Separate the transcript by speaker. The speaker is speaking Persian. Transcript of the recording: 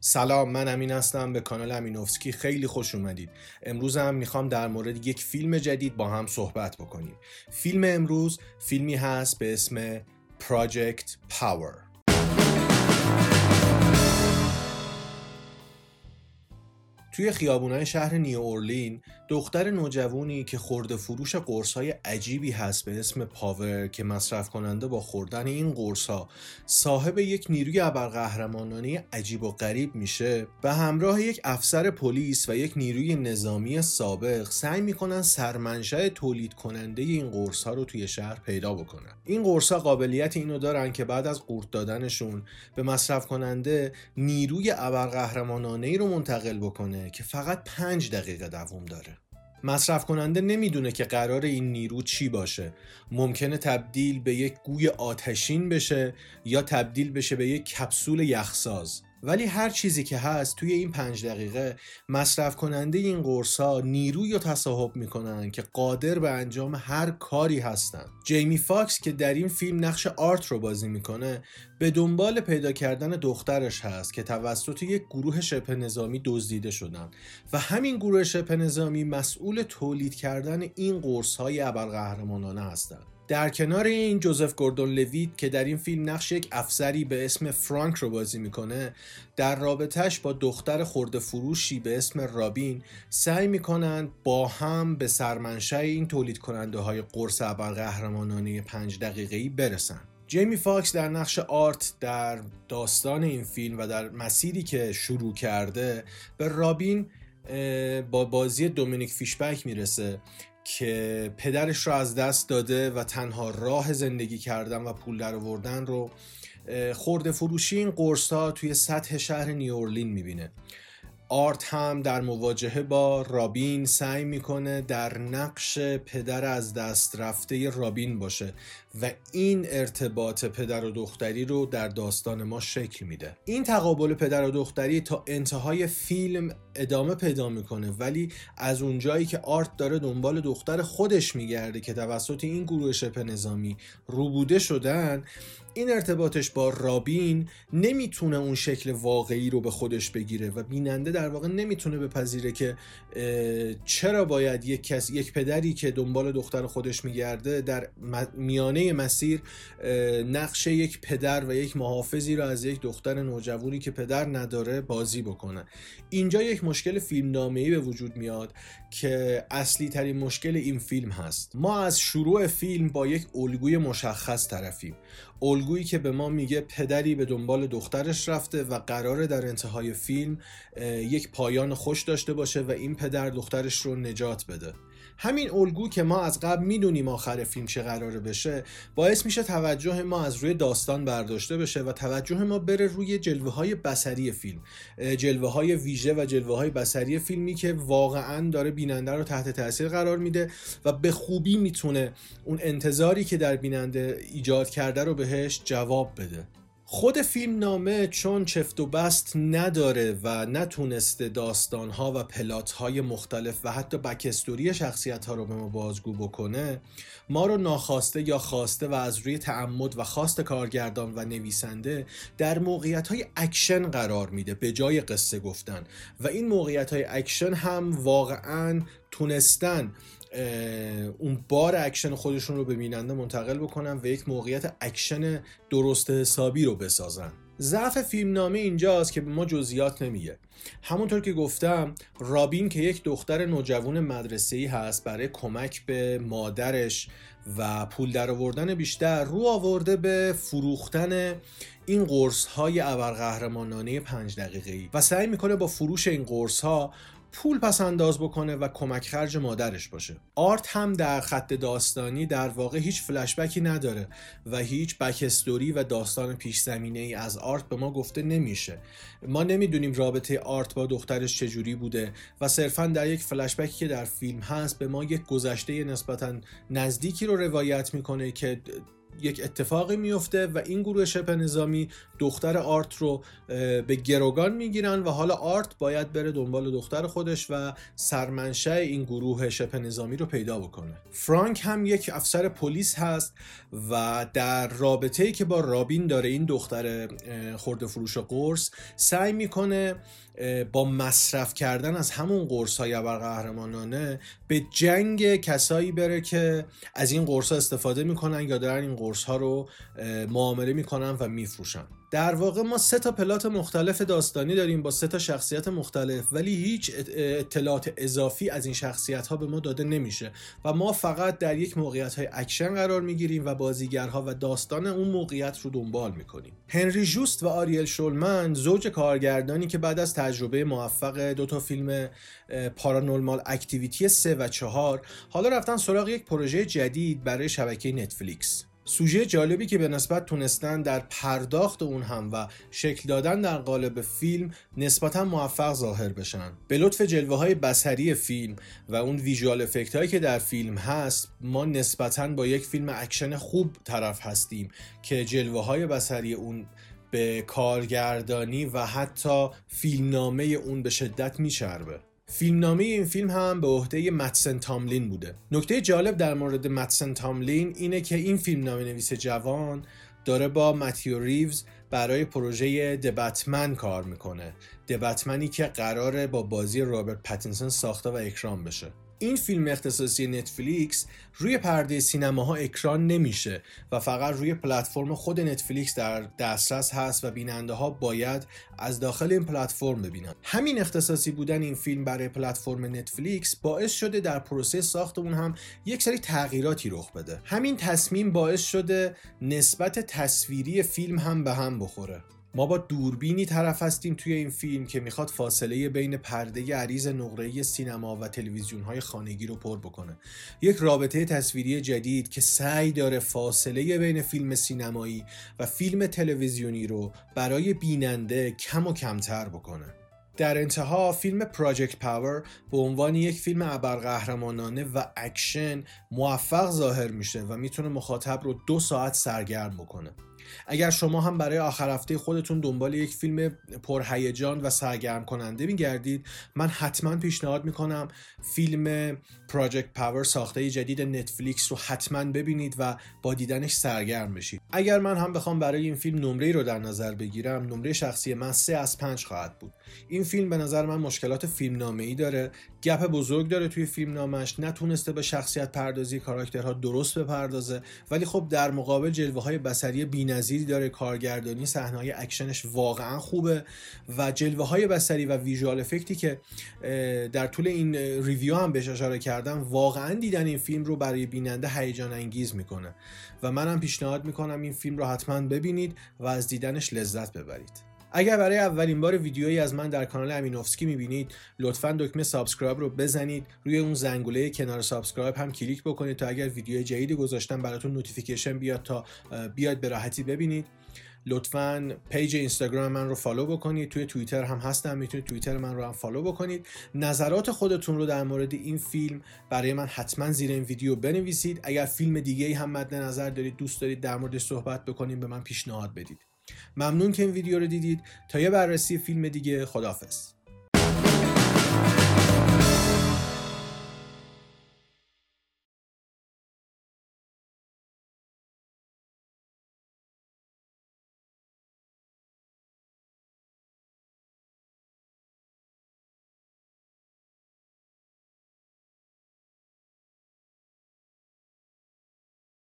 Speaker 1: سلام من امین هستم به کانال امینوفسکی. خیلی خوش اومدید. امروز هم می‌خوام در مورد یک فیلم جدید با هم صحبت بکنیم. فیلم امروز فیلمی هست به اسم Project Power. توی خیابونای شهر نیو اورلین دختر نوجوانی که خورده فروش های عجیبی هست به اسم پاور که مصرف کننده با خوردن این ها صاحب یک نیروی ابرقهرمانانه عجیب و غریب میشه و همراه یک افسر پلیس و یک نیروی نظامی سابق سعی می‌کنن سرمنشأ تولید کننده این ها رو توی شهر پیدا بکنن. این ها قابلیت اینو دارن که بعد از قورت دادنشون به مصرف کننده نیروی ابرقهرمانانه ای رو منتقل بکنه که فقط پنج دقیقه دوام داره. مصرف کننده نمی‌دونه که قرار این نیرو چی باشه. ممکنه تبدیل به یک گوی آتشین بشه یا تبدیل بشه به یک کپسول یخساز. ولی هر چیزی که هست توی این پنج دقیقه مصرف کننده این قرص ها نیرویی رو تصاحب می‌کنن که قادر به انجام هر کاری هستن. جیمی فاکس که در این فیلم نقش آرت رو بازی می‌کنه به دنبال پیدا کردن دخترش هست که توسط یک گروه شبه نظامی دزدیده شدن. و همین گروه شبه نظامی مسئول تولید کردن این قرص های ابرقهرمانانه هستند در کنار این جوزف گوردون لویت که در این فیلم نقش یک افسری به اسم فرانک رو بازی می‌کنه در رابطهش با دختر خورده فروشی به اسم رابین سعی می‌کنن با هم به سرمنشأ این تولید کننده های قرص قهرمانانه پنج دقیقه‌ای برسن. جیمی فاکس در نقش آرت در داستان این فیلم و در مسیری که شروع کرده به رابین با بازی دومینیک فیشبک می‌رسه. که پدرش رو از دست داده و تنها راه زندگی کردن و پول در آوردن رو خورده فروشی این قرص ها توی سطح شهر نیورلین می‌بینه. آرت هم در مواجهه با رابین سعی می‌کنه در نقش پدر از دست رفته رابین باشه. و این ارتباط پدر و دختری رو در داستان ما شکل میده. این تقابل پدر و دختری تا انتهای فیلم ادامه پیدا می‌کنه ولی از اونجایی که آرت داره دنبال دختر خودش میگرده که توسط این گروه شبه نظامی روبوده شدن این ارتباطش با رابین نمی‌تونه اون شکل واقعی رو به خودش بگیره و بیننده در واقع نمی‌تونه بپذیره که چرا باید یک کس یک پدری که دنبال دختر خودش میگرده در میانه مسیر نقش یک پدر و یک محافظی رو از یک دختر نوجوانی که پدر نداره بازی بکنه اینجا یک مشکل فیلمنامه‌ای به وجود میاد که اصلی ترین مشکل این فیلم هست. ما از شروع فیلم با یک الگوی مشخص طرفیم. الگویی که به ما میگه پدری به دنبال دخترش رفته و قراره در انتهای فیلم یک پایان خوش داشته باشه و این پدر دخترش رو نجات بده. همین الگو که ما از قبل می‌دونیم آخر فیلم چه قراره بشه باعث میشه توجه ما از روی داستان برداشته بشه و توجه ما بره روی جلوه های بسری فیلم. جلوه های ویژه و جلوه های بسری فیلمی که واقعا داره بیننده رو تحت تاثیر قرار میده و به خوبی می‌تونه اون انتظاری که در بیننده ایجاد کرده رو بهش جواب بده. خود فیلم نامه چون چفت و بست نداره و نتونسته داستانها و plot های مختلف و حتی backstory شخصیت ها رو به ما بازگو بکنه ما رو ناخواسته یا خواسته و از روی تعمد و خواست کارگردان و نویسنده در موقعیت های اکشن قرار میده به جای قصه گفتن. و این موقعیت های اکشن هم واقعا تونستن اون بار اکشن خودشون رو به بیننده منتقل بکنن و یک موقعیت اکشن درست حسابی رو بسازن. ضعف فیلمنامه اینجاست که به ما جزئیات نمیگه. همونطور که گفتم رابین که یک دختر نوجوان مدرسه ای هست برای کمک به مادرش و پول در آوردن بیشتر رو آورده به فروختن این قرص های ابرقهرمانانه پنج دقیقه و سعی می‌کنه با فروش این قرص ها پول پس انداز بکنه و کمک خرج مادرش باشه. آرت هم در خط داستانی در واقع هیچ فلشبکی نداره و هیچ بکستوری و داستان پیش زمینه ای از آرت به ما گفته نمیشه. ما نمی‌دونیم رابطه آرت با دخترش چجوری بوده و صرفا در یک فلشبکی که در فیلم هست به ما یک گذشته نسبتا نزدیکی رو روایت می‌کنه که یک اتفاقی میفته و این گروه شبه نظامی دختر آرت رو به گروگان می‌گیرن و حالا آرت باید بره دنبال دختر خودش و سرمنشه این گروه شبه نظامی رو پیدا بکنه. فرانک هم یک افسر پلیس هست و در رابطه ای که با رابین داره این دختر خورده فروش قرص سعی می‌کنه با مصرف کردن از همون قرص های قهرمانانه به جنگ کسایی بره که از این قرص ها استفاده می‌کنن یا دارن این قرص ها رو معامله می‌کنن و میفروشن. در واقع ما سه تا plot مختلف داستانی داریم با سه تا شخصیت مختلف ولی هیچ اطلاعات اضافی از این شخصیت ها به ما داده نمیشه و ما فقط در یک موقعیت های اکشن قرار می‌گیریم و بازیگرها و داستان اون موقعیت رو دنبال می‌کنیم. هنری جوست و آریل شولمن زوج کارگردانی که بعد از تجربه موفق دو تا فیلم Paranormal Activity 3 و 4 حالا رفتن سراغ یک پروژه جدید برای شبکه نتفلیکس. سوژه جالبی که به نسبت تونستن در پرداخت اون هم و شکل دادن در قالب فیلم نسبتا موفق ظاهر بشن. به لطف جلوه های بصری فیلم و اون visual effect هایی که در فیلم هست ما نسبتا با یک فیلم اکشن خوب طرف هستیم که جلوه های بصری اون به کارگردانی و حتی فیلمنامه اون به شدت میچربه. فیلمنامه این فیلم هم به عهده متسن تاملین بوده. نکته جالب در مورد متسن تاملین اینه که این فیلمنامه نویس جوان داره با متیو ریوز برای پروژه The Batman کار می‌کنه. The Batman ی که قراره با بازی رابرت پتینسون ساخته و اکران بشه. این فیلم اختصاصی نتفلیکس روی پرده سینماها اکران نمیشه و فقط روی پلتفرم خود نتفلیکس در دسترس هست و بیننده ها باید از داخل این پلتفرم ببینن. همین اختصاصی بودن این فیلم برای پلتفرم نتفلیکس باعث شده در پروسه ساخت اون هم یک سری تغییراتی رخ بده. همین تصمیم باعث شده نسبت تصویری فیلم هم به هم بخوره. ما با دوربینی طرف هستیم توی این فیلم که می‌خواد فاصله بین پرده عریض نقره‌ای سینما و تلویزیون های خانگی رو پر بکنه. یک رابطه تصویری جدید که سعی داره فاصله بین فیلم سینمایی و فیلم تلویزیونی رو برای بیننده کم و کمتر بکنه. در انتها فیلم پراجکت پاور به عنوان یک فیلم ابرقهرمانانه و اکشن موفق ظاهر میشه و می‌تونه مخاطب رو دو ساعت سرگرم بکنه. اگر شما هم برای آخر هفته خودتون دنبال یک فیلم پرهیجان و سرگرم کننده میگردید من حتما پیشنهاد می‌کنم فیلم Project Power ساخته جدید نتفلیکس رو حتما ببینید و با دیدنش سرگرم بشید. اگر من هم بخوام برای این فیلم نمره رو در نظر بگیرم نمره شخصی من 3 از 5 خواهد بود. این فیلم به نظر من مشکلات فیلمنامه‌ای داره gap بزرگ داره توی فیلم نامش نتونسته به شخصیت پردازی کاراکترها درست بپردازه ولی خب در مقابل جلوه های بصری بی‌نظیری داره کارگردانی صحنه‌های اکشنش واقعا خوبه و جلوه های بصری و visual effect ی که در طول این review هم بهش اشاره کردم واقعا دیدن این فیلم رو برای بیننده هیجان انگیز می‌کنه. و منم پیشنهاد می‌کنم این فیلم رو حتما ببینید و از دیدنش لذت ببرید. اگر برای اولین بار ویدیویی از من در کانال امینوفسکی می‌بینید لطفا دکمه subscribe رو بزنید. روی اون زنگوله کنار subscribe هم کلیک بکنید تا اگر ویدیو جدیدی گذاشتم براتون notification بیاد تا بیاد به راحتی ببینید. لطفا page اینستاگرام من رو follow بکنید. توی توییتر هم هستم. می‌تونید توییتر من رو هم follow بکنید. نظرات خودتون رو در مورد این فیلم برای من حتما زیر این ویدیو بنویسید. اگر فیلم دیگه هم مد نظر دارید دوست دارید در موردش صحبت بکنیم به من پیشنهاد بدید. ممنون که این ویدیو رو دیدید. تا یه بررسی فیلم دیگه خدافظ